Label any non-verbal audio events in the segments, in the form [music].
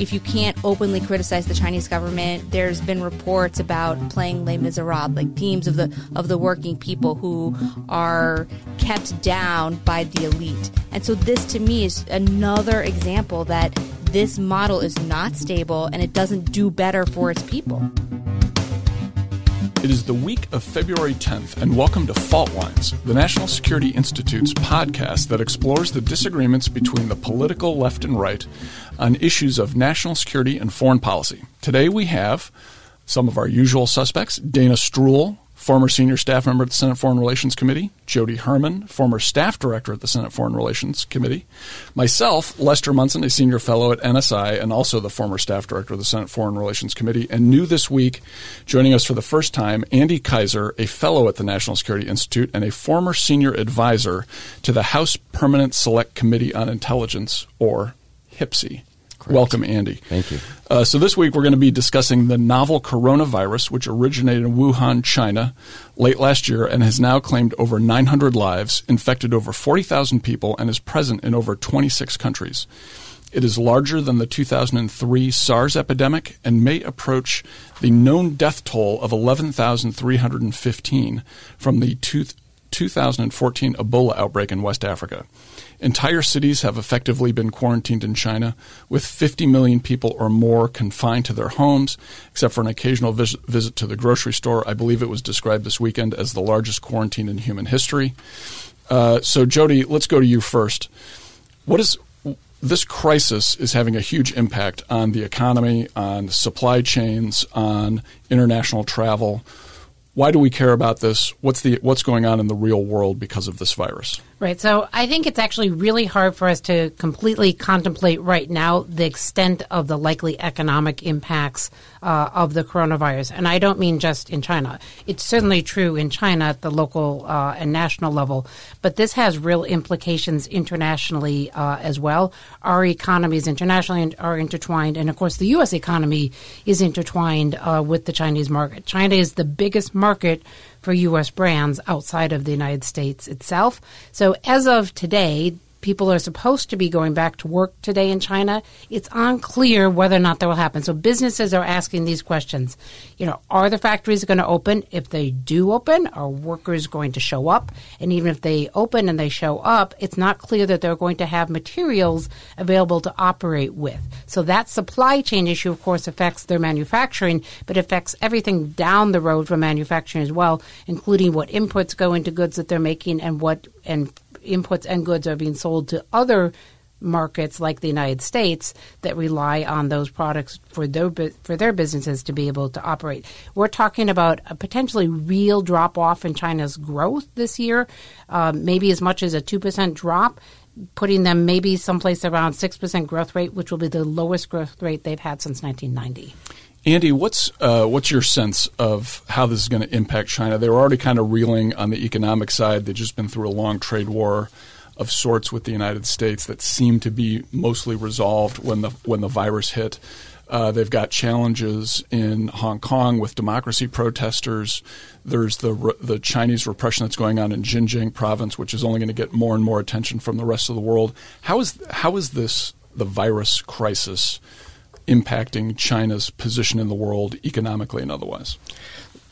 if you can't openly criticize the Chinese government, there's been reports about playing Les Miserables, like themes of the of the working people who are kept down by the elite. And so this to me is another example that this model is not stable and it doesn't do better for its people. It is the week of February 10th, and welcome to Fault Lines, the National Security Institute's podcast that explores the disagreements between the political left and right on issues of national security and foreign policy. Today we have some of our usual suspects Dana Stroul, former senior staff member at the Senate Foreign Relations Committee, Jody Herman, former staff director at the Senate Foreign Relations Committee, myself, Lester Munson, a senior fellow at NSI and also the former staff director of the Senate Foreign Relations Committee, and new this week, joining us for the first time, Andy Keiser, a fellow at the National Security Institute and a former senior advisor to the House Permanent Select Committee on Intelligence, or HPSCI. Correct. Welcome, Andy. Thank you. Uh, so, this week we're going to be discussing the novel coronavirus, which originated in Wuhan, China, late last year and has now claimed over 900 lives, infected over 40,000 people, and is present in over 26 countries. It is larger than the 2003 SARS epidemic and may approach the known death toll of 11,315 from the 2014 Ebola outbreak in West Africa. Entire cities have effectively been quarantined in China, with 50 million people or more confined to their homes, except for an occasional vis- visit to the grocery store. I believe it was described this weekend as the largest quarantine in human history. Uh, so, Jody, let's go to you first. What is this crisis is having a huge impact on the economy, on supply chains, on international travel. Why do we care about this? What's the what's going on in the real world because of this virus? Right. So I think it's actually really hard for us to completely contemplate right now the extent of the likely economic impacts uh, of the coronavirus. And I don't mean just in China. It's certainly true in China at the local uh, and national level, but this has real implications internationally uh, as well. Our economies internationally are intertwined, and of course, the U.S. economy is intertwined uh, with the Chinese market. China is the biggest market for U.S. brands outside of the United States itself. So as of today, people are supposed to be going back to work today in China. It's unclear whether or not that will happen. So businesses are asking these questions. You know, are the factories going to open? If they do open, are workers going to show up? And even if they open and they show up, it's not clear that they're going to have materials available to operate with. So that supply chain issue, of course, affects their manufacturing, but affects everything down the road from manufacturing as well, including what inputs go into goods that they're making and what and inputs and goods are being sold to other markets like the United States that rely on those products for their for their businesses to be able to operate. We're talking about a potentially real drop off in China's growth this year, uh, maybe as much as a two percent drop, putting them maybe someplace around six percent growth rate, which will be the lowest growth rate they've had since 1990. Andy, what's uh, what's your sense of how this is going to impact China? They're already kind of reeling on the economic side. They've just been through a long trade war of sorts with the United States that seemed to be mostly resolved when the when the virus hit. Uh, they've got challenges in Hong Kong with democracy protesters. There's the the Chinese repression that's going on in Xinjiang province, which is only going to get more and more attention from the rest of the world. How is how is this the virus crisis? Impacting China's position in the world economically and otherwise.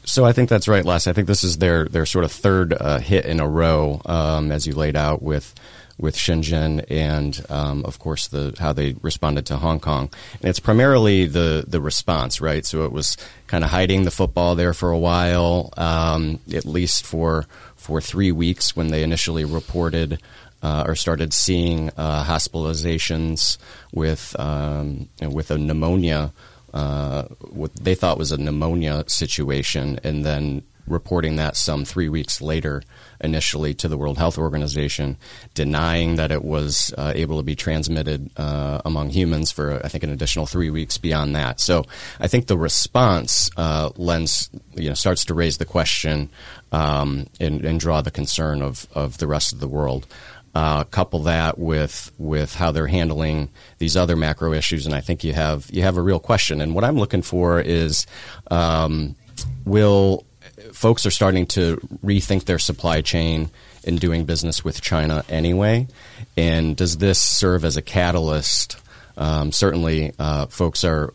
So I think that's right, Les. I think this is their their sort of third uh, hit in a row, um, as you laid out with with Xinjiang and um, of course the how they responded to Hong Kong. And it's primarily the the response, right? So it was kind of hiding the football there for a while, um, at least for for three weeks when they initially reported uh, or started seeing uh, hospitalizations with um, with a pneumonia, uh, what they thought was a pneumonia situation, and then reporting that some three weeks later, initially to the World Health Organization, denying that it was uh, able to be transmitted uh, among humans for I think an additional three weeks beyond that. So I think the response uh, lends you know starts to raise the question um, and, and, draw the concern of of the rest of the world. Uh, couple that with with how they're handling these other macro issues, and I think you have you have a real question. And what I'm looking for is, um, will folks are starting to rethink their supply chain in doing business with China anyway, and does this serve as a catalyst? Um, certainly, uh, folks are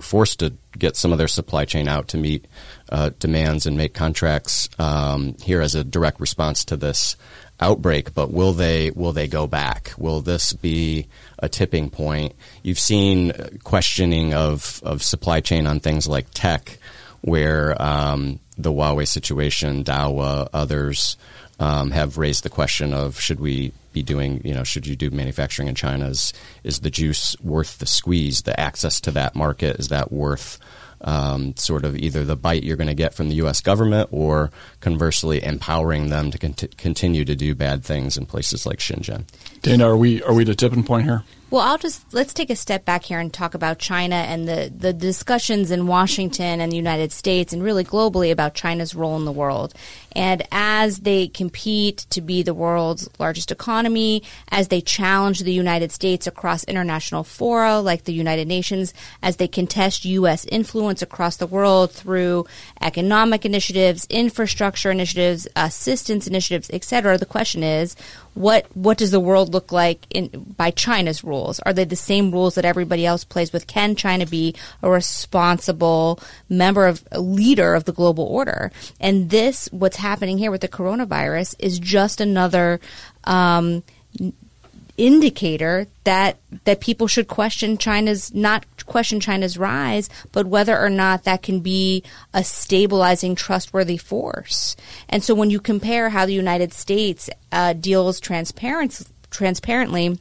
forced to get some of their supply chain out to meet uh, demands and make contracts um, here as a direct response to this outbreak. But will they will they go back? Will this be a tipping point? You've seen questioning of of supply chain on things like tech, where um, the Huawei situation, Dahua, others um, have raised the question of should we be doing, you know, should you do manufacturing in China? Is, is the juice worth the squeeze? The access to that market, is that worth um, sort of either the bite you're going to get from the U.S. government or conversely empowering them to cont- continue to do bad things in places like Xinjiang? Dana, are we, are we at a tipping point here? Well, I'll just let's take a step back here and talk about China and the, the discussions in Washington and the United States and really globally about China's role in the world. And as they compete to be the world's largest economy, as they challenge the United States across international fora like the United Nations, as they contest U.S. influence across the world through economic initiatives, infrastructure initiatives, assistance initiatives, etc., the question is, what what does the world look like in by China's rules? Are they the same rules that everybody else plays with? Can China be a responsible member of a leader of the global order? And this, what's happening here with the coronavirus, is just another. Um, indicator that that people should question China's not question China's rise, but whether or not that can be a stabilizing, trustworthy force. And so, when you compare how the United States uh, deals transparent, transparently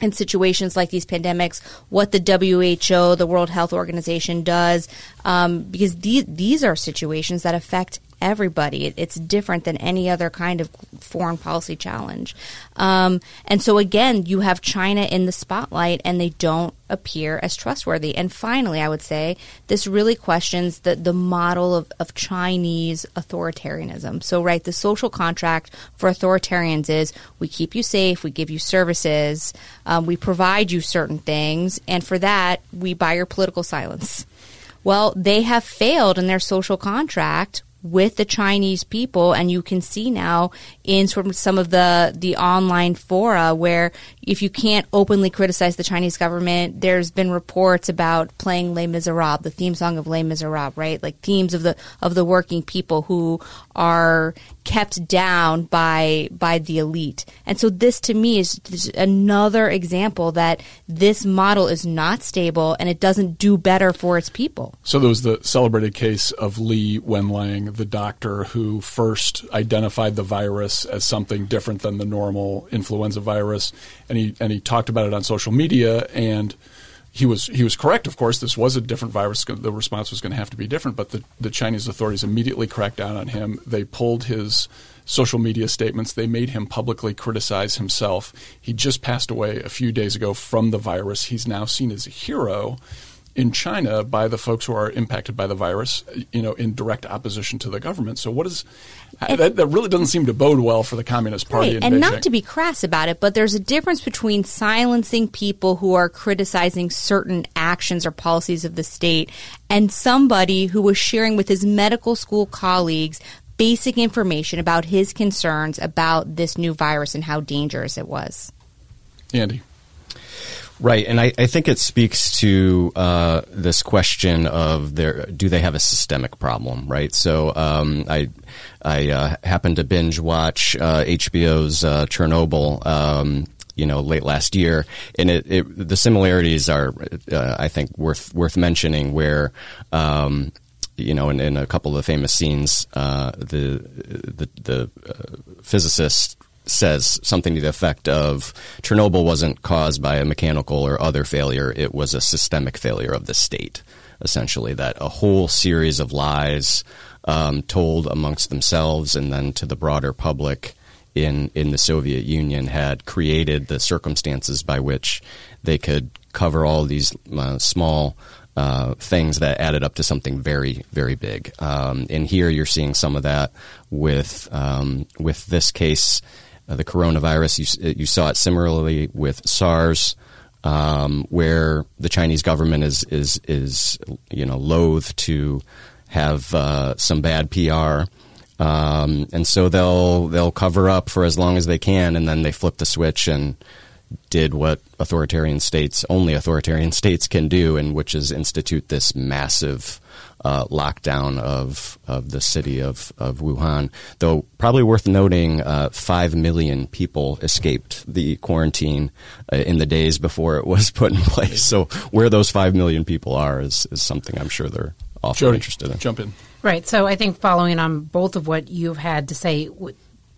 in situations like these pandemics, what the WHO, the World Health Organization, does, um, because these these are situations that affect everybody. It's different than any other kind of foreign policy challenge. Um, and so again, you have China in the spotlight, and they don't appear as trustworthy. And finally, I would say this really questions the the model of, of Chinese authoritarianism. So, right, the social contract for authoritarians is we keep you safe, we give you services, um, we provide you certain things, and for that, we buy your political silence. Well, they have failed in their social contract with the Chinese people, and you can see now in sort of some of the the online fora where if you can't openly criticize the Chinese government, there's been reports about playing Les Miserables, the theme song of Les Miserables, right? Like themes of the of the working people who are kept down by by the elite. And so this to me is another example that this model is not stable and it doesn't do better for its people. So there was the celebrated case of Li Wenliang, the doctor who first identified the virus as something different than the normal influenza virus and he and he talked about it on social media and he was he was correct. Of course, this was a different virus. The response was going to have to be different. But the, the Chinese authorities immediately cracked down on him. They pulled his social media statements. They made him publicly criticize himself. He just passed away a few days ago from the virus. He's now seen as a hero in China by the folks who are impacted by the virus, you know, in direct opposition to the government. So what is that, that really doesn't seem to bode well for the Communist Party right. and Beijing. not to be crass about it, but there's a difference between silencing people who are criticizing certain actions or policies of the state and somebody who was sharing with his medical school colleagues basic information about his concerns about this new virus and how dangerous it was. Andy. Right, and I, I, think it speaks to uh, this question of their do they have a systemic problem, right? So um, I I uh, happened to binge watch uh, HBO's uh, Chernobyl. Um, you know, late last year, and it, it the similarities are, uh, I think, worth worth mentioning. Where um, you know, in, in, a couple of the famous scenes, uh, the the, the physicist says something to the effect of Chernobyl wasn't caused by a mechanical or other failure, it was a systemic failure of the state, essentially, that a whole series of lies um, told amongst themselves and then to the broader public in, in the Soviet Union had created the circumstances by which they could cover all these uh, small uh, things that added up to something very, very big. Um, and here you're seeing some of that with um, with this case uh, the coronavirus. You, you, saw it similarly with SARS, um, where the Chinese government is is is you know loath to have uh, some bad PR. Um, and so they'll they'll cover up for as long as they can, and then they flip the switch and did what authoritarian states, only authoritarian states can do, and which is institute this massive uh, lockdown of of the city of, of Wuhan. Though probably worth noting, uh, five million people escaped the quarantine uh, in the days before it was [laughs] put in place. So where those five million people are is, is something I'm sure they're also Jody, interested in. Jump in. Right. So I think following on both of what you've had to say,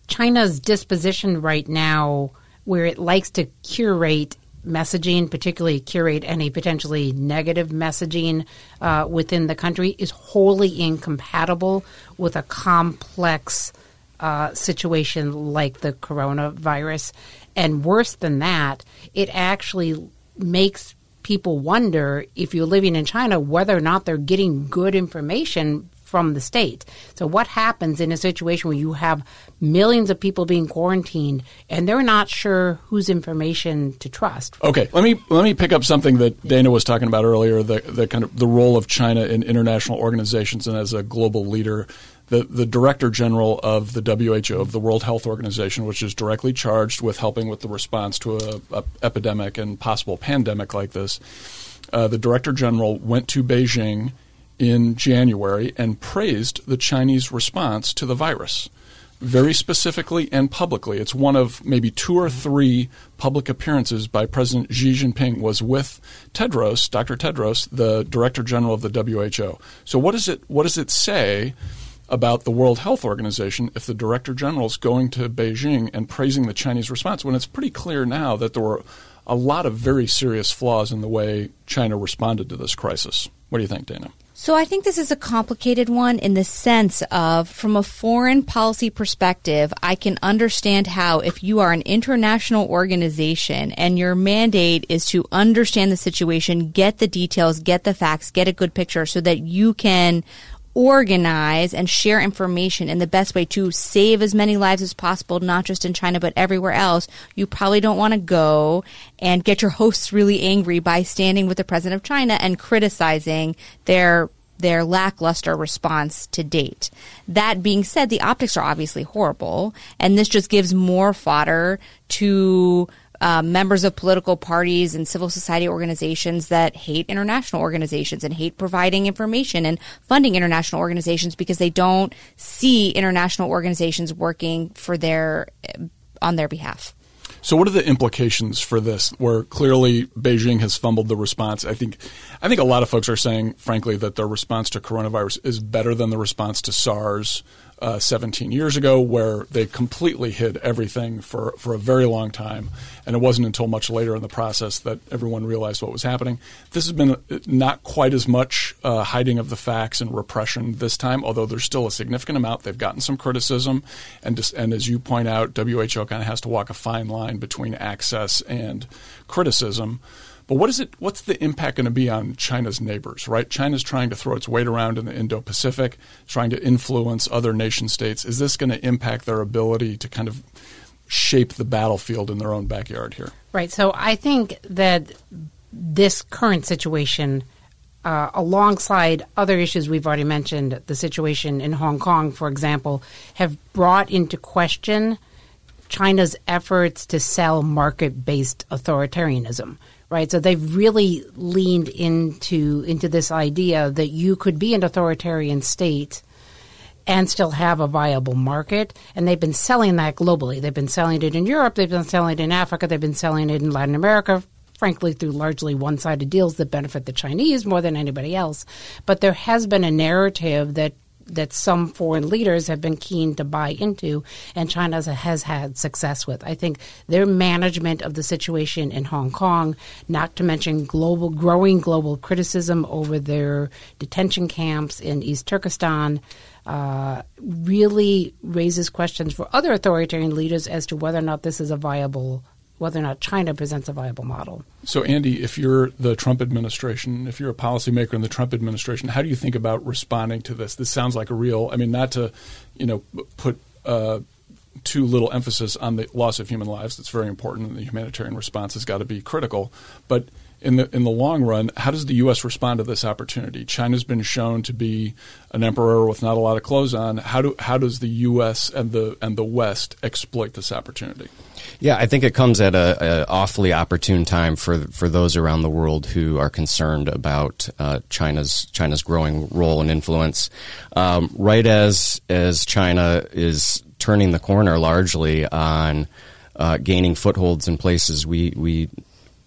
China's disposition right now, where it likes to curate messaging, particularly curate any potentially negative messaging uh, within the country, is wholly incompatible with a complex uh, situation like the coronavirus. And worse than that, it actually makes people wonder if you're living in China whether or not they're getting good information from the state. So, what happens in a situation where you have millions of people being quarantined and they're not sure whose information to trust? Okay, let me let me pick up something that Dana was talking about earlier. The the kind of the role of China in international organizations and as a global leader. The, the director general of the WHO, of the World Health Organization, which is directly charged with helping with the response to a, epidemic and possible pandemic like this, uh, the director general went to Beijing in January and praised the Chinese response to the virus very specifically and publicly. It's one of maybe two or three public appearances by President Xi Jinping was with Tedros, Dr. Tedros, the Director General of the WHO. So what does it what does it say about the World Health Organization if the Director General is going to Beijing and praising the Chinese response when it's pretty clear now that there were a lot of very serious flaws in the way China responded to this crisis. What do you think, Dana? So I think this is a complicated one in the sense of, from a foreign policy perspective, I can understand how if you are an international organization and your mandate is to understand the situation, get the details, get the facts, get a good picture so that you can organize and share information in the best way to save as many lives as possible, not just in China, but everywhere else, you probably don't want to go and get your hosts really angry by standing with the president of China and criticizing their their lackluster response to date. That being said, the optics are obviously horrible, and this just gives more fodder to uh, members of political parties and civil society organizations that hate international organizations and hate providing information and funding international organizations because they don't see international organizations working for their on their behalf. So, what are the implications for this? Where clearly Beijing has fumbled the response. I think, I think a lot of folks are saying, frankly, that their response to coronavirus is better than the response to SARS uh, 17 years ago, where they completely hid everything for, for a very long time. And it wasn't until much later in the process that everyone realized what was happening. This has been uh, not quite as much uh, hiding of the facts and repression this time, although there's still a significant amount. They've gotten some criticism. And, just, and as you point out, WHO kind of has to walk a fine line between access and criticism. But what is it? What's the impact going to be on China's neighbors? Right, China's trying to throw its weight around in the Indo-Pacific, trying to influence other nation states. Is this going to impact their ability to kind of shape the battlefield in their own backyard here? Right. So I think that this current situation. Uh, alongside other issues we've already mentioned, the situation in Hong Kong, for example, have brought into question China's efforts to sell market based authoritarianism right? So they've really leaned into into this idea that you could be an authoritarian state and still have a viable market. And they've been selling that globally. They've been selling it in Europe. They've been selling it in Africa. They've been selling it in Latin America. Frankly, through largely one sided deals that benefit the Chinese more than anybody else. But there has been a narrative that that some foreign leaders have been keen to buy into, and China has had success with. I think their management of the situation in Hong Kong, not to mention global, growing global criticism over their detention camps in East Turkestan. Uh, really raises questions for other authoritarian leaders as to whether or not this is a viable whether or not China presents a viable model. So, Andy, if you're the Trump administration, if you're a policymaker in the Trump administration, how do you think about responding to this? This sounds like a real. I mean, not to, you know, put. Uh, too little emphasis on the loss of human lives. That's very important, and the humanitarian response has got to be critical. But in the in the long run, how does the U.S. respond to this opportunity? China's been shown to be an emperor with not a lot of clothes on. How do how does the U.S. and the and the West exploit this opportunity? Yeah, I think it comes at a, awfully opportune time for for those around the world who are concerned about uh, China's China's growing role and influence. Um, right as as China is turning the corner largely on uh, gaining footholds in places we we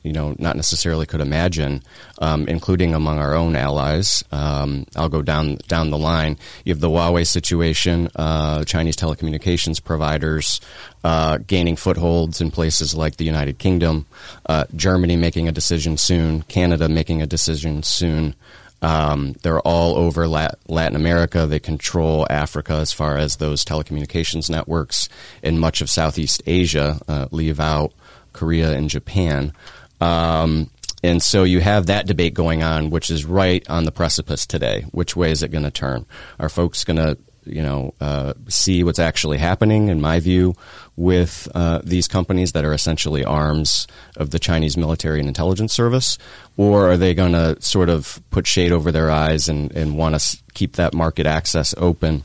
you know, not necessarily could imagine, um, including among our own allies. Um, I'll go down down the line. You have the Huawei situation, uh, Chinese telecommunications providers uh, gaining footholds in places like the United Kingdom, uh, Germany making a decision soon, Canada making a decision soon. Um, they're all over Lat- Latin America. They control Africa as far as those telecommunications networks. In much of Southeast Asia, uh, leave out Korea and Japan. Um, and so you have that debate going on, which is right on the precipice today. Which way is it going to turn? Are folks going to, you know, uh, see what's actually happening? In my view, with uh, these companies that are essentially arms of the Chinese military and intelligence service, or are they going to sort of put shade over their eyes and, and want to keep that market access open?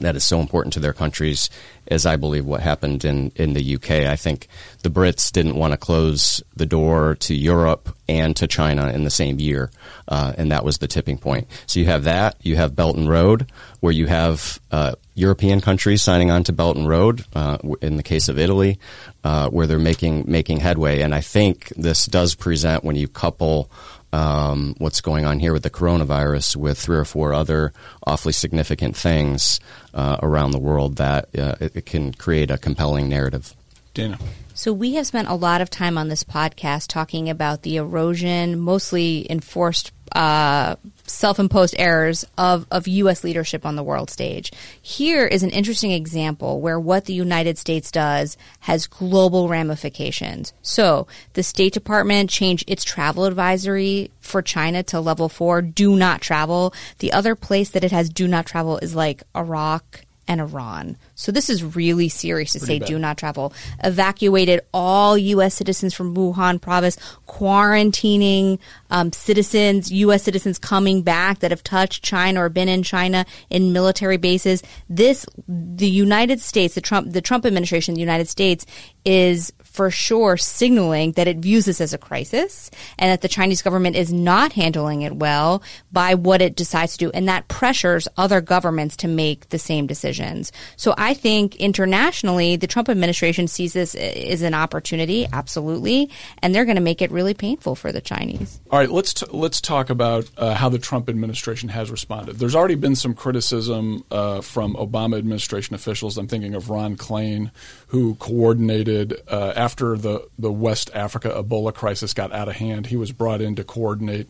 That is so important to their countries as I believe what happened in, in the UK. I think the Brits didn't want to close the door to Europe and to China in the same year, uh, and that was the tipping point. So you have that, you have Belt and Road, where you have uh, European countries signing on to Belt and Road. Uh, in the case of Italy, uh, where they're making making headway, and I think this does present when you couple um, what's going on here with the coronavirus with three or four other awfully significant things uh, around the world that uh, it, it, can create a compelling narrative. Dana. So, we have spent a lot of time on this podcast talking about the erosion, mostly enforced uh, self-imposed errors of, of U.S. leadership on the world stage. Here is an interesting example where what the United States does has global ramifications. So the State Department changed its travel advisory for China to level four, do not travel. The other place that it has do not travel is like Iraq and Iran. So this is really serious to Pretty say bad. do not travel. Evacuated all U.S. citizens from Wuhan province, quarantining um, citizens, U.S. citizens coming back that have touched China or been in China in military bases. This, the United States, the Trump, the Trump administration, the United States is for sure signaling that it views this as a crisis and that the Chinese government is not handling it well by what it decides to do. And that pressures other governments to make the same decisions. So I think internationally, the Trump administration sees this as an opportunity, absolutely, and they're going to make it really painful for the Chinese. All right, let's t- let's talk about uh, how the Trump administration has responded. There's already been some criticism uh, from Obama administration officials. I'm thinking of Ron Klain, who coordinated uh, after the, the West Africa Ebola crisis got out of hand, he was brought in to coordinate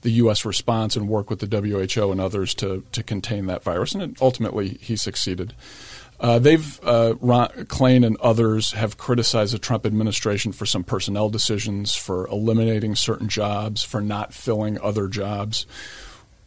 the U.S. response and work with the WHO and others to, to contain that virus. And ultimately, he succeeded. Uh, they've uh, Ron, Klain and others have criticized the Trump administration for some personnel decisions, for eliminating certain jobs, for not filling other jobs.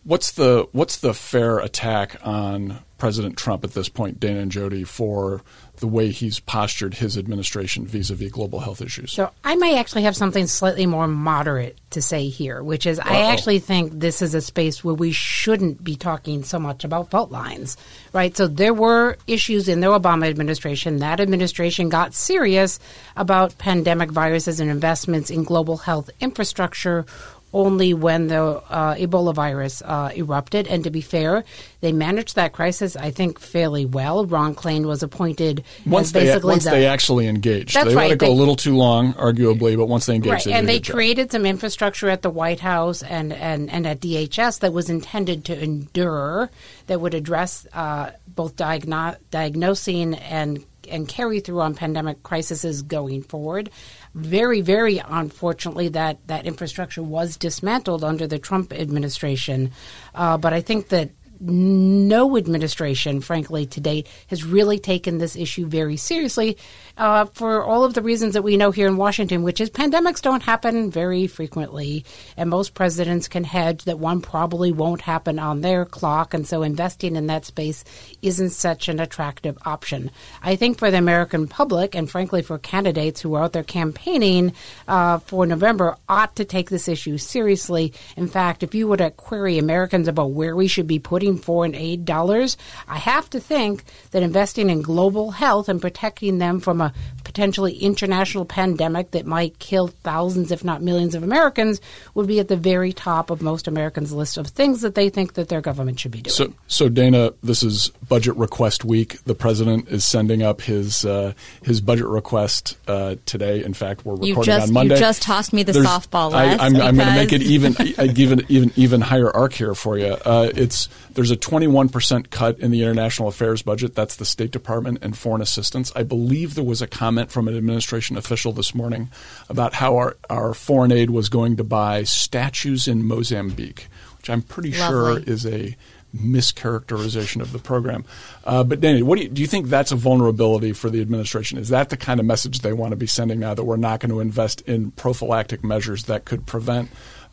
What's the what's the fair attack on President Trump at this point, Dana and Jody, for the way he's postured his administration vis-a-vis global health issues. So I might actually have something slightly more moderate to say here, which is Uh-oh. I actually think this is a space where we shouldn't be talking so much about fault lines, right? So there were issues in the Obama administration. That administration got serious about pandemic viruses and investments in global health infrastructure only when the uh, Ebola virus uh, erupted. And to be fair, they managed that crisis, I think, fairly well. Ron Klain was appointed once they once the, they actually engaged. That's they right. let it go they, a little too long, arguably, but once they engaged, right. they and they job. created some infrastructure at the White House and, and, and at DHS that was intended to endure, that would address uh, both diagno- diagnosing and and carry through on pandemic crises going forward. Very, very unfortunately, that, that infrastructure was dismantled under the Trump administration. Uh, but I think that no administration, frankly, to date, has really taken this issue very seriously uh, for all of the reasons that we know here in Washington, which is pandemics don't happen very frequently, and most presidents can hedge that one probably won't happen on their clock, and so investing in that space isn't such an attractive option. I think for the American public, and frankly for candidates who are out there campaigning uh, for November, ought to take this issue seriously. In fact, if you were to query Americans about where we should be putting foreign aid dollars, I have to think that investing in global health and protecting them from a potentially international pandemic that might kill thousands, if not millions, of Americans would be at the very top of most Americans' list of things that they think that their government should be doing. So, so Dana, this is budget request week. The president is sending up his uh, his budget request uh, today. In fact, we're recording just, on Monday. You just tossed me the There's, softball. I, am going to make it even [laughs] even even even higher arc here for you. Uh, it's there's a 21 percent cut in the international affairs budget. That's the State Department and foreign assistance. I believe there was a comment from an administration official this morning about how our, our foreign aid was going to buy statues in Mozambique, which I'm pretty Lovely. sure is a mischaracterization of the program. Uh, but Danny, what do you, do you think that's a vulnerability for the administration? Is that the kind of message they want to be sending now that we're not going to invest in prophylactic measures that could prevent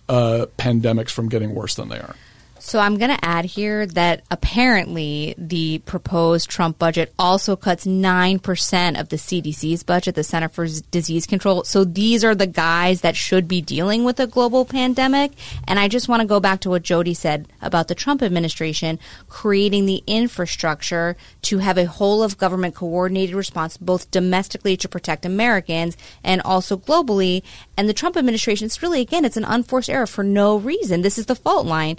uh, pandemics from getting worse than they are? So I'm going to add here that apparently the proposed Trump budget also cuts 9% of the CDC's budget, the Center for Disease Control. So these are the guys that should be dealing with a global pandemic. And I just want to go back to what Jody said about the Trump administration creating the infrastructure to have a whole of government coordinated response, both domestically to protect Americans and also globally. And the Trump administration, it's really, again, it's an unforced error for no reason. This is the fault line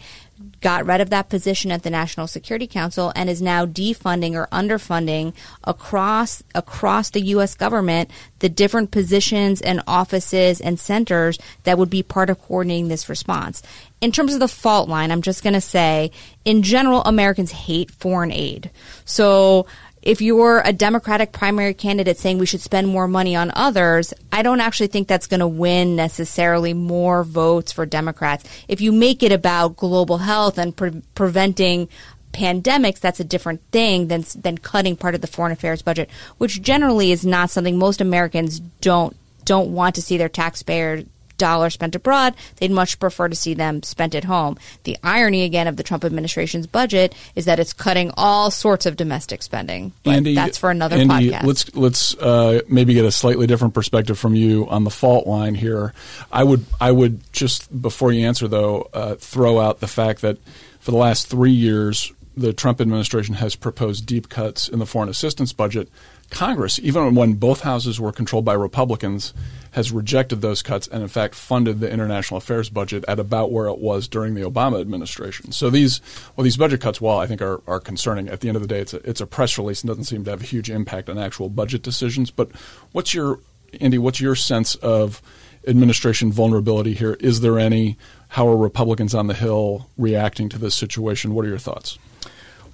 got rid of that position at the National Security Council and is now defunding or underfunding across across the US government the different positions and offices and centers that would be part of coordinating this response. In terms of the fault line, I'm just going to say in general Americans hate foreign aid. So if you're a Democratic primary candidate saying we should spend more money on others, I don't actually think that's going to win necessarily more votes for Democrats. If you make it about global health and pre- preventing pandemics, that's a different thing than than cutting part of the foreign affairs budget, which generally is not something most Americans don't don't want to see their taxpayer dollars spent abroad, they'd much prefer to see them spent at home. The irony, again, of the Trump administration's budget is that it's cutting all sorts of domestic spending. But Andy, that's for another Andy, podcast. Let's let's uh, maybe get a slightly different perspective from you on the fault line here. I would I would just before you answer though uh, throw out the fact that for the last three years the Trump administration has proposed deep cuts in the foreign assistance budget. Congress, even when both houses were controlled by Republicans, has rejected those cuts and, in fact, funded the international affairs budget at about where it was during the Obama administration. So these, well, these budget cuts, while I think are, are concerning, at the end of the day, it's a, it's a press release and doesn't seem to have a huge impact on actual budget decisions. But what's your, Andy, what's your sense of administration vulnerability here? Is there any? How are Republicans on the Hill reacting to this situation? What are your thoughts?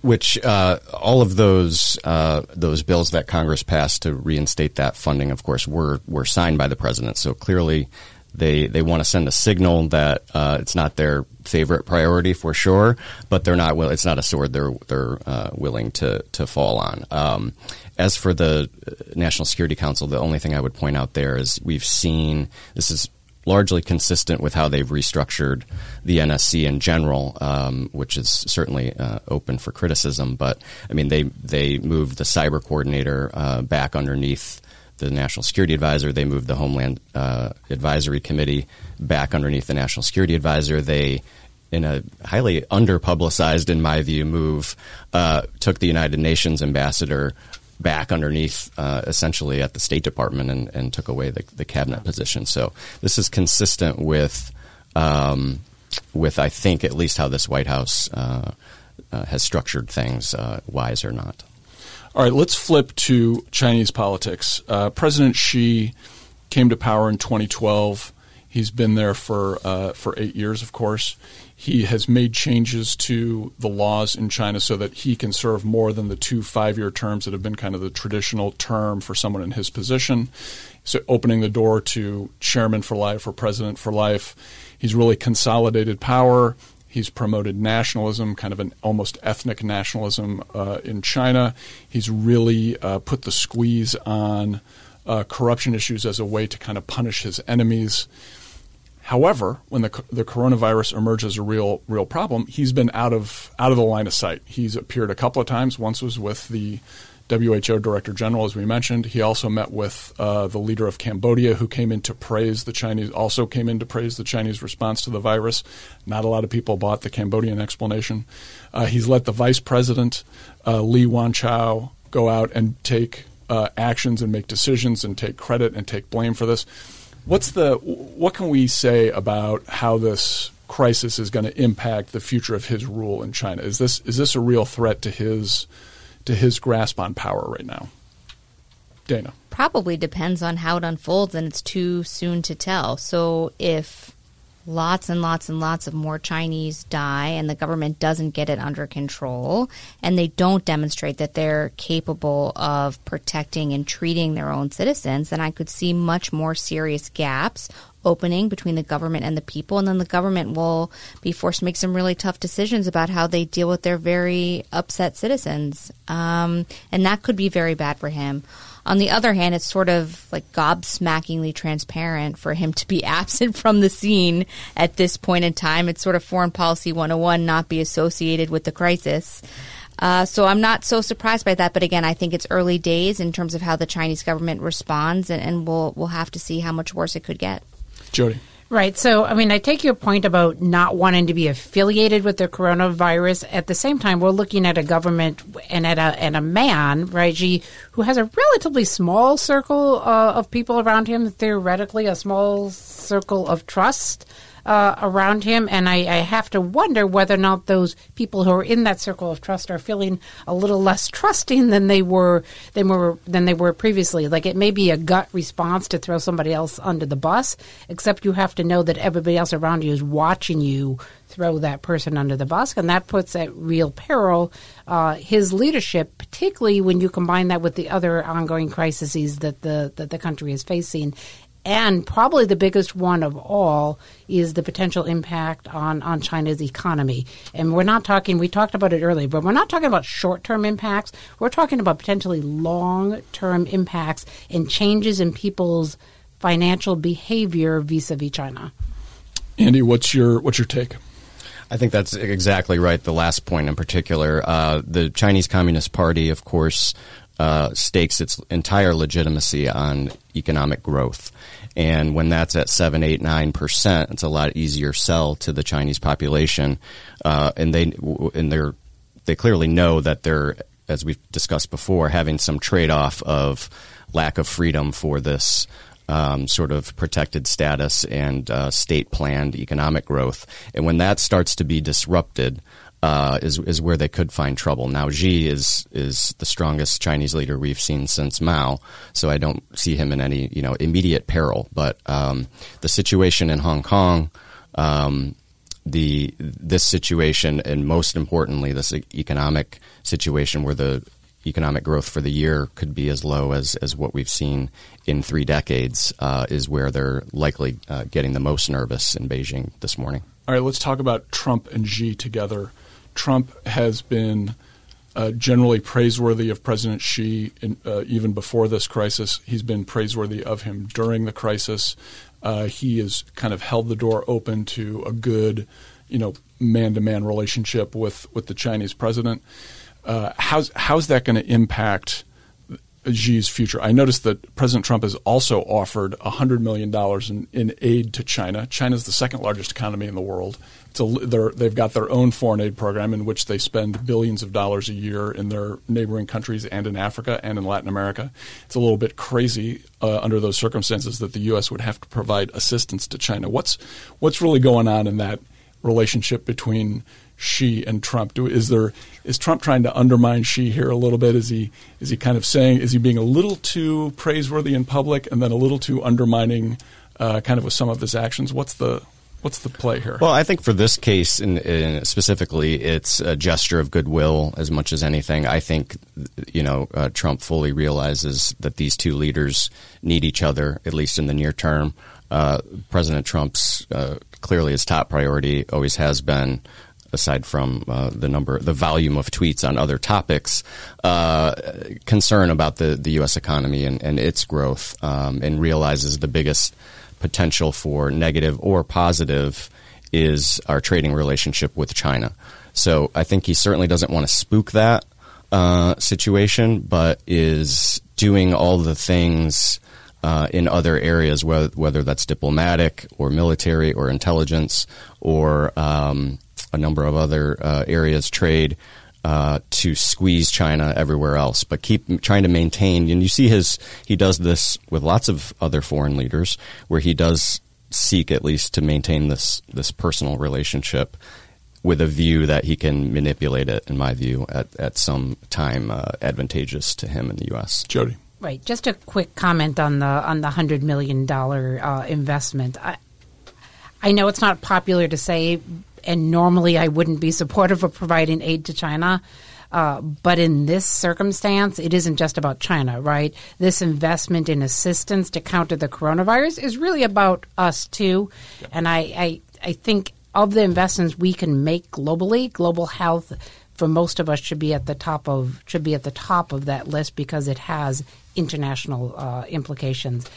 Which uh, all of those uh, those bills that Congress passed to reinstate that funding, of course, were were signed by the president. So clearly, they they want to send a signal that uh, it's not their favorite priority for sure, but they're not. Will, it's not a sword they're they're uh, willing to to fall on. Um, as for the National Security Council, the only thing I would point out there is we've seen this is largely consistent with how they've restructured the NSC in general, um, which is certainly uh, open for criticism. But I mean, they they moved the cyber coordinator uh, back underneath the National Security Advisor. They moved the Homeland uh, Advisory Committee back underneath the National Security Advisor. They in a highly underpublicized, in my view, move, uh, took the United Nations ambassador back underneath uh, essentially at the State Department and, and took away the, the, cabinet position. So this is consistent with um, with I think at least how this White House uh, uh, has structured things, uh, wise or not. All right, let's flip to Chinese politics. Uh, President Xi came to power in 2012. He's been there for uh, for eight years, of course. He has made changes to the laws in China so that he can serve more than the two five year terms that have been kind of the traditional term for someone in his position. So, opening the door to chairman for life or president for life. He's really consolidated power. He's promoted nationalism, kind of an almost ethnic nationalism uh, in China. He's really uh, put the squeeze on uh, corruption issues as a way to kind of punish his enemies. However, when the the coronavirus emerged as a real real problem, he's been out of out of the line of sight. He's appeared a couple of times. Once was with the WHO Director General, as we mentioned. He also met with uh, the leader of Cambodia, who came in to praise the Chinese. Also came in to praise the Chinese response to the virus. Not a lot of people bought the Cambodian explanation. Uh, he's let the Vice President uh, Li Wanchao go out and take uh, actions and make decisions and take credit and take blame for this. What's the what can we say about how this crisis is going to impact the future of his rule in China? Is this is this a real threat to his to his grasp on power right now? Dana. Probably depends on how it unfolds and it's too soon to tell. So if lots and lots and lots of more Chinese die and the government doesn't get it under control and they don't demonstrate that they're capable of protecting and treating their own citizens, then I could see much more serious gaps opening between the government and the people. And then the government will be forced to make some really tough decisions about how they deal with their very upset citizens. Um, and that could be very bad for him. On the other hand, it's sort of like gobsmackingly transparent for him to be [laughs] absent from the scene at this point in time. It's sort of foreign policy 101, not be associated with the crisis. Uh, so I'm not so surprised by that. But again, I think it's early days in terms of how the Chinese government responds, and, and we'll we'll have to see how much worse it could get. Jody. Right. So, I mean, I take your point about not wanting to be affiliated with the coronavirus. At the same time, we're looking at a government and at a and a man, right, Xi, who has a relatively small circle uh, of people around him. Theoretically, a small circle of trust uh, around him, and I, I, have to wonder whether or not those people who are in that circle of trust are feeling a little less trusting than they were than were than they were previously. Like it may be a gut response to throw somebody else under the bus, except you have to know that everybody else around you is watching you throw that person under the bus, and that puts at real peril uh, his leadership, particularly when you combine that with the other ongoing crises that the that the country is facing. And probably the biggest one of all is the potential impact on, on China's economy. And we're not talking, we talked about it earlier, but we're not talking about short term impacts. We're talking about potentially long term impacts and changes in people's financial behavior vis a vis China. Andy, what's your what's your take? I think that's exactly right. The last point in particular, uh, the Chinese Communist Party, of course, uh, stakes its entire legitimacy on economic growth. And when that's at seven, eight, nine percent, it's a lot easier sell to the Chinese population. Uh, and they and they're they clearly know that they're, as we've discussed before, having some trade off of lack of freedom for this um, sort of protected status and uh, state planned economic growth. And when that starts to be disrupted, uh, is is where they could find trouble. Now Xi is is the strongest Chinese leader we've seen since Mao, so I don't see him in any you know immediate peril. But um, the situation in Hong Kong, um, the this situation, and most importantly, this economic situation where the economic growth for the year could be as low as, as what we've seen in three decades, uh, is where they're likely uh, getting the most nervous in Beijing this morning. All right, let's talk about Trump and Xi together. Trump has been uh, generally praiseworthy of President Xi in, uh, even before this crisis. He's been praiseworthy of him during the crisis. Uh, he has kind of held the door open to a good, you know, man-to-man relationship with with the Chinese president. Uh, how's how's that going to impact Xi's future. I noticed that President Trump has also offered $100 million in, in aid to China. China is the second largest economy in the world. A, they've got their own foreign aid program in which they spend billions of dollars a year in their neighboring countries and in Africa and in Latin America. It's a little bit crazy uh, under those circumstances that the U.S. would have to provide assistance to China. What's what's really going on in that relationship between Xi and Trump? Do, is there is Trump trying to undermine Xi here a little bit? Is he is he kind of saying is he being a little too praiseworthy in public and then a little too undermining, uh, kind of with some of his actions? What's the What's the play here? Well, I think for this case in, in specifically, it's a gesture of goodwill as much as anything. I think, you know, uh, Trump fully realizes that these two leaders need each other, at least in the near term. Uh, President Trump's uh, clearly his top priority always has been aside from uh, the number, the volume of tweets on other topics, uh, concern about the, the U.S. economy and, and its growth, um, and realizes the biggest potential for negative or positive is our trading relationship with China. So I think he certainly doesn't want to spook that uh, situation, but is doing all the things uh, in other areas, whether, whether, that's diplomatic or military or intelligence or um, a number of other uh, areas, trade. Uh, to squeeze China everywhere else, but keep trying to maintain. And you see his he does this with lots of other foreign leaders, where he does seek at least to maintain this this personal relationship with a view that he can manipulate it, in my view, at, at some time uh, advantageous to him in the U.S. Jody. Right. Just a quick comment on the on the hundred million dollar uh, investment. I, I know it's not popular to say, and normally I wouldn't be supportive of providing aid to China. Uh, but in this circumstance, it isn't just about China, right? This investment in assistance to counter the coronavirus is really about us too. Yeah. And I, I, I think of the investments we can make globally, global health for most of us should be at the top of should be at the top of that list because it has international uh, implications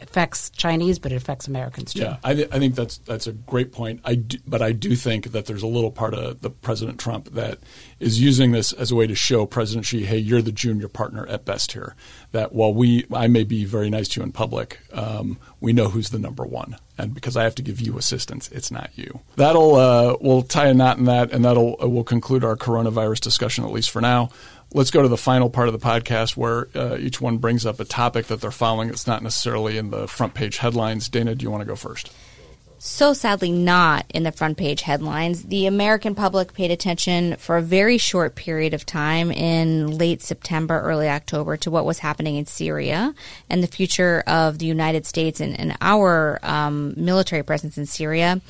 affects Chinese, but it affects Americans too. Yeah, I, th- I think that's that's a great point. I do, but I do think that there's a little part of the President Trump that is using this as a way to show President Xi, hey, you're the junior partner at best here. That while we, I may be very nice to you in public, um, we know who's the number one, and because I have to give you assistance, it's not you. That'll uh, we'll tie a knot in that, and that'll uh, will conclude our coronavirus discussion at least for now let's go to the final part of the podcast where uh, each one brings up a topic that they're following that's not necessarily in the front page headlines. Dana, do you want to go first? So sadly, not in the front page headlines. The American public paid attention for a very short period of time in late September, early October to what was happening in Syria and the future of the United States and, and our um, military presence in Syria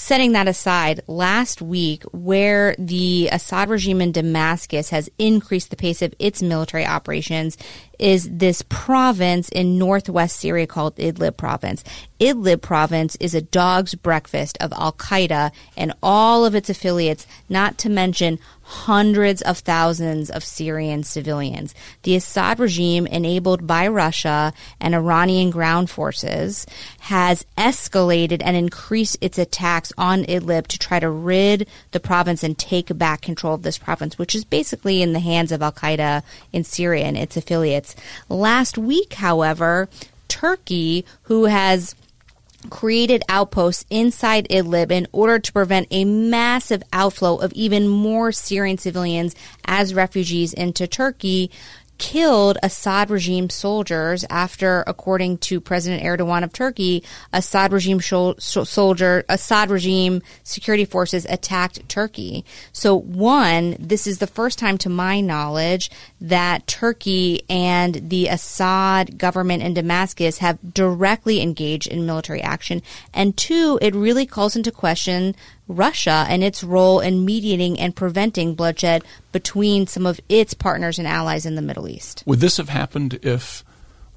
setting that aside, last week, where the Assad regime in Damascus has increased the pace of its military operations, is this province in northwest Syria called Idlib province. Idlib province is a dog's breakfast of Al Qaeda and all of its affiliates, not to mention hundreds of thousands of Syrian civilians. The Assad regime, enabled by Russia and Iranian ground forces, has escalated and increased its attacks on Idlib to try to rid the province and take back control of this province, which is basically in the hands of Al Qaeda in Syria and its affiliates. Last week, however, Turkey, who has created outposts inside Idlib in order to prevent a massive outflow of even more Syrian civilians as refugees into Turkey killed Assad regime soldiers after, according to President Erdogan of Turkey, Assad regime soldier, Assad regime security forces attacked Turkey. So one, this is the first time to my knowledge that Turkey and the Assad government in Damascus have directly engaged in military action. And two, it really calls into question Russia and its role in mediating and preventing bloodshed between some of its partners and allies in the Middle East. Would this have happened if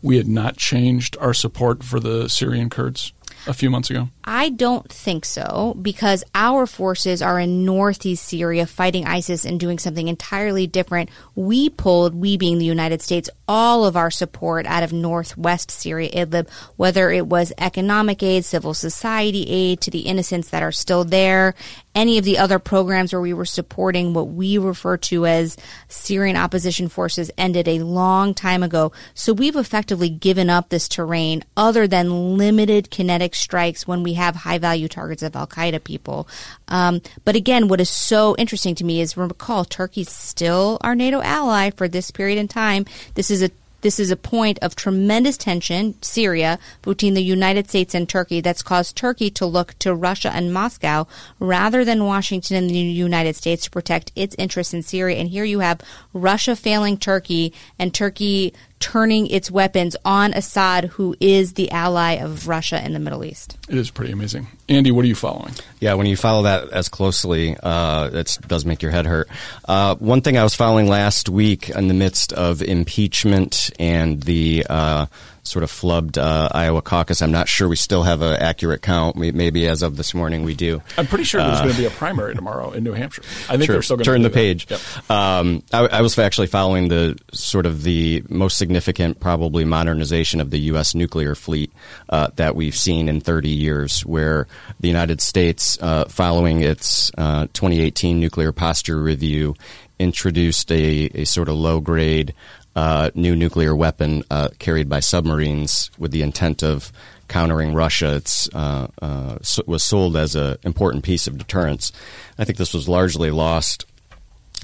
we had not changed our support for the Syrian Kurds? a few months ago? I don't think so because our forces are in northeast Syria fighting ISIS and doing something entirely different. We pulled, we being the United States, all of our support out of northwest Syria, Idlib, whether it was economic aid, civil society aid to the innocents that are still there, any of the other programs where we were supporting what we refer to as Syrian opposition forces ended a long time ago. So we've effectively given up this terrain other than limited kinetic strikes when we have high value targets of Al Qaeda people. Um, but again, what is so interesting to me is recall Turkey's still our NATO ally for this period in time. This is a this is a point of tremendous tension, Syria, between the United States and Turkey that's caused Turkey to look to Russia and Moscow rather than Washington and the United States to protect its interests in Syria. And here you have Russia failing Turkey and Turkey turning its weapons on Assad, who is the ally of Russia in the Middle East. It is pretty amazing. Andy, what are you following? Yeah, when you follow that as closely, uh, it does make your head hurt. Uh, one thing I was following last week in the midst of impeachment and the uh, sort of flubbed uh, Iowa caucus. I'm not sure we still have an accurate count. Maybe as of this morning we do. I'm pretty sure there's uh, going to be a primary tomorrow in New Hampshire. I think sure. they're still going to turn the page. Yep. Um, I, I, was actually following the sort of the most significant, probably modernization of the U.S. nuclear fleet uh, that we've seen in 30 years, where the United States, uh, following its uh, 2018 nuclear posture review, introduced a, a sort of low grade uh, new nuclear weapon uh, carried by submarines with the intent of countering Russia. It uh, uh was sold as an important piece of deterrence. I think this was largely lost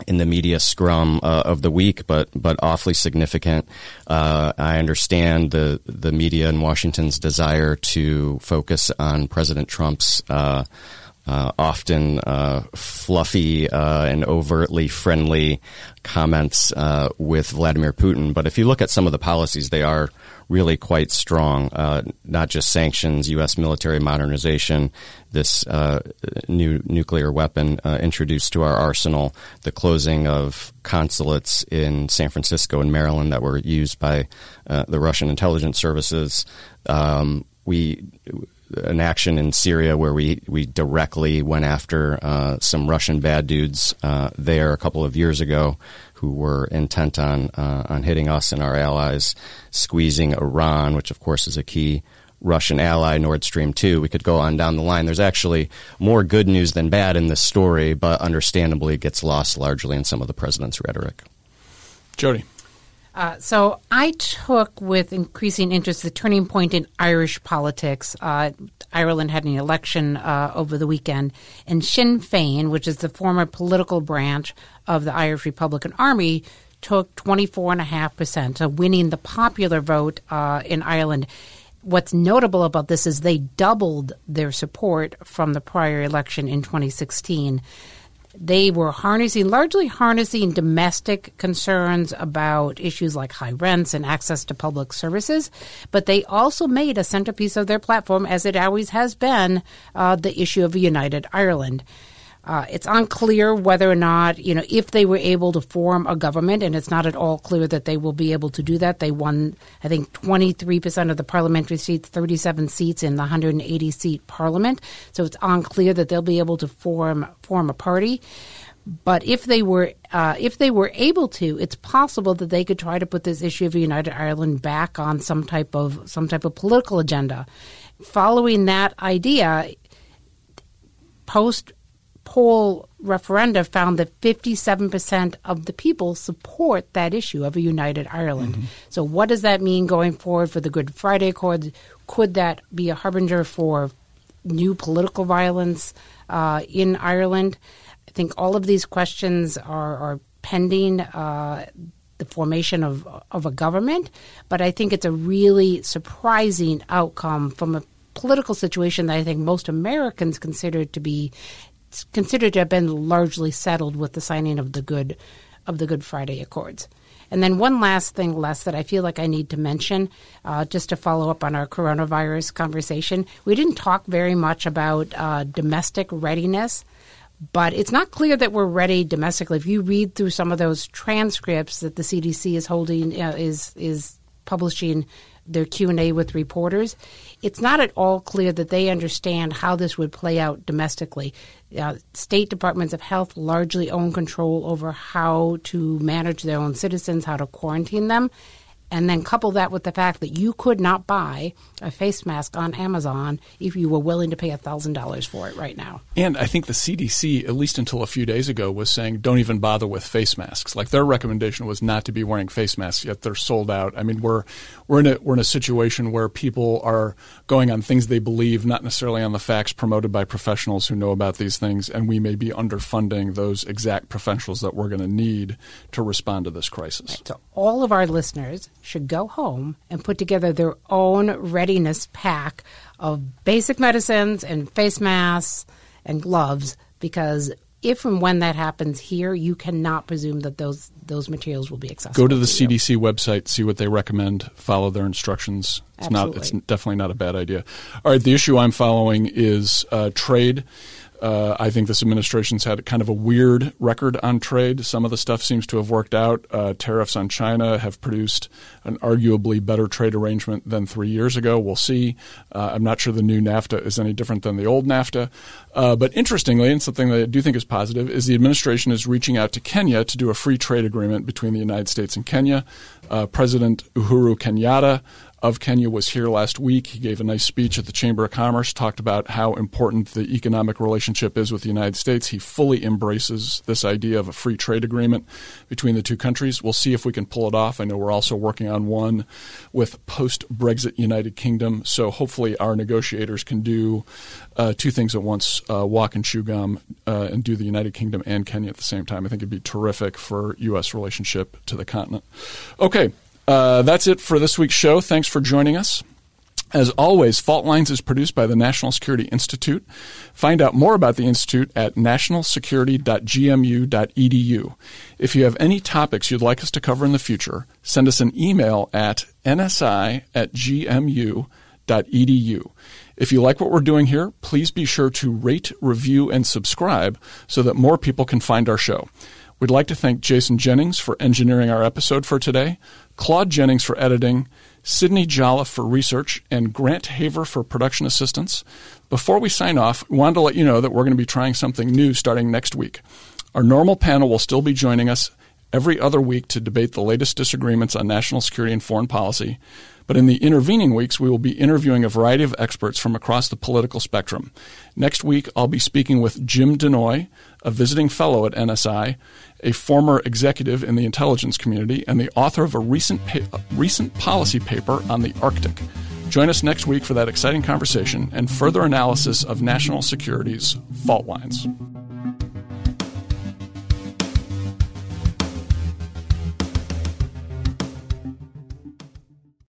in the media scrum uh, of the week, but but awfully significant. Uh, I understand the the media in Washington's desire to focus on President Trump's uh, often uh, fluffy uh, and overtly friendly comments uh, with Vladimir Putin. But if you look at some of the policies, they are really quite strong. Uh, not just sanctions, U.S. military modernization, this uh, new nuclear weapon introduced to our arsenal, the closing of consulates in San Francisco and Maryland that were used by the Russian intelligence services. Um, we an action in Syria where we, we directly went after uh, some Russian bad dudes uh, there a couple of years ago who were intent on uh, on hitting us and our allies, squeezing Iran, which of course is a key Russian ally, Nord Stream 2. We could go on down the line. There's actually more good news than bad in this story, but understandably it gets lost largely in some of the president's rhetoric. Jody. Uh, so I took with increasing interest the turning point in Irish politics. Uh, Ireland had an election uh, over the weekend, and Sinn Féin, which is the former political branch of the Irish Republican Army, took 24.5%, so winning the popular vote uh, in Ireland. What's notable about this is they doubled their support from the prior election in 2016 they were harnessing, largely harnessing domestic concerns about issues like high rents and access to public services. But they also made a centerpiece of their platform, as it always has been, uh, the issue of a united Ireland. Uh, it's unclear whether or not, you know, if they were able to form a government, and it's not at all clear that they will be able to do that. They won, I think, 23% of the parliamentary seats, 37 seats in the 180 seat parliament. So it's unclear that they'll be able to form form a party. But if they were uh, if they were able to, it's possible that they could try to put this issue of united Ireland back on some type of some type of political agenda. Following that idea, post poll referenda found that 57% of the people support that issue of a united Ireland. Mm-hmm. So, what does that mean going forward for the Good Friday Accord? Could that be a harbinger for new political violence uh, in Ireland? I think all of these questions are, are pending. Uh, the formation of of a government, but I think it's a really surprising outcome from a political situation that I think most Americans consider to be considered to have been largely settled with the signing of the good of the Good Friday Accords. And then one last thing, Les, that I feel like I need to mention, uh, just to follow up on our coronavirus conversation. We didn't talk very much about uh, domestic readiness, but it's not clear that we're ready domestically. If you read through some of those transcripts that the CDC is holding, uh, is is publishing their Q&A with reporters, it's not at all clear that they understand how this would play out domestically. Uh, state departments of health largely own control over how to manage their own citizens, how to quarantine them and then couple that with the fact that you could not buy a face mask on Amazon if you were willing to pay $1,000 for it right now. And I think the CDC, at least until a few days ago, was saying don't even bother with face masks. Like their recommendation was not to be wearing face masks, yet they're sold out. I mean, we're we're in a we're in a situation where people are going on things they believe, not necessarily on the facts promoted by professionals who know about these things, and we may be underfunding those exact professionals that we're going to need to respond to this crisis. Right, so all of our listeners should go home and put together their own readiness pack of basic medicines and face masks and gloves because if and when that happens here, you cannot presume that those those materials will be accessible. Go to the to CDC website, see what they recommend, follow their instructions. It's Absolutely. not. It's definitely not a bad idea. All right, the issue I'm following is uh, trade. Uh, I think this administration's had kind of a weird record on trade. Some of the stuff seems to have worked out. Uh, tariffs on China have produced an arguably better trade arrangement than three years ago. We'll see. Uh, I'm not sure the new NAFTA is any different than the old NAFTA. Uh, but interestingly, and something that I do think is positive, is the administration is reaching out to Kenya to do a free trade agreement between the United States and Kenya. Uh, President Uhuru Kenyatta of Kenya was here last week. He gave a nice speech at the Chamber of Commerce, talked about how important the economic relationship is with the United States. He fully embraces this idea of a free trade agreement between the two countries. We'll see if we can pull it off. I know we're also working on one with post Brexit United Kingdom, so hopefully our negotiators can do uh, two things at once uh, walk and chew gum uh, and do the United Kingdom and Kenya at the same time. I think it'd be terrific for U.S. relationship to the continent. Okay, uh, that's it for this week's show. Thanks for joining us. As always, Fault Lines is produced by the National Security Institute. Find out more about the Institute at nationalsecurity.gmu.edu. If you have any topics you'd like us to cover in the future, send us an email at nsi at gmu.edu. If you like what we're doing here, please be sure to rate, review, and subscribe so that more people can find our show. We'd like to thank Jason Jennings for engineering our episode for today, Claude Jennings for editing, Sydney Jolliffe for research, and Grant Haver for production assistance. Before we sign off, we wanted to let you know that we're going to be trying something new starting next week. Our normal panel will still be joining us every other week to debate the latest disagreements on national security and foreign policy. But in the intervening weeks, we will be interviewing a variety of experts from across the political spectrum. Next week, I'll be speaking with Jim Danoy, a visiting fellow at NSI, a former executive in the intelligence community, and the author of a recent, pa- recent policy paper on the Arctic. Join us next week for that exciting conversation and further analysis of national security's fault lines.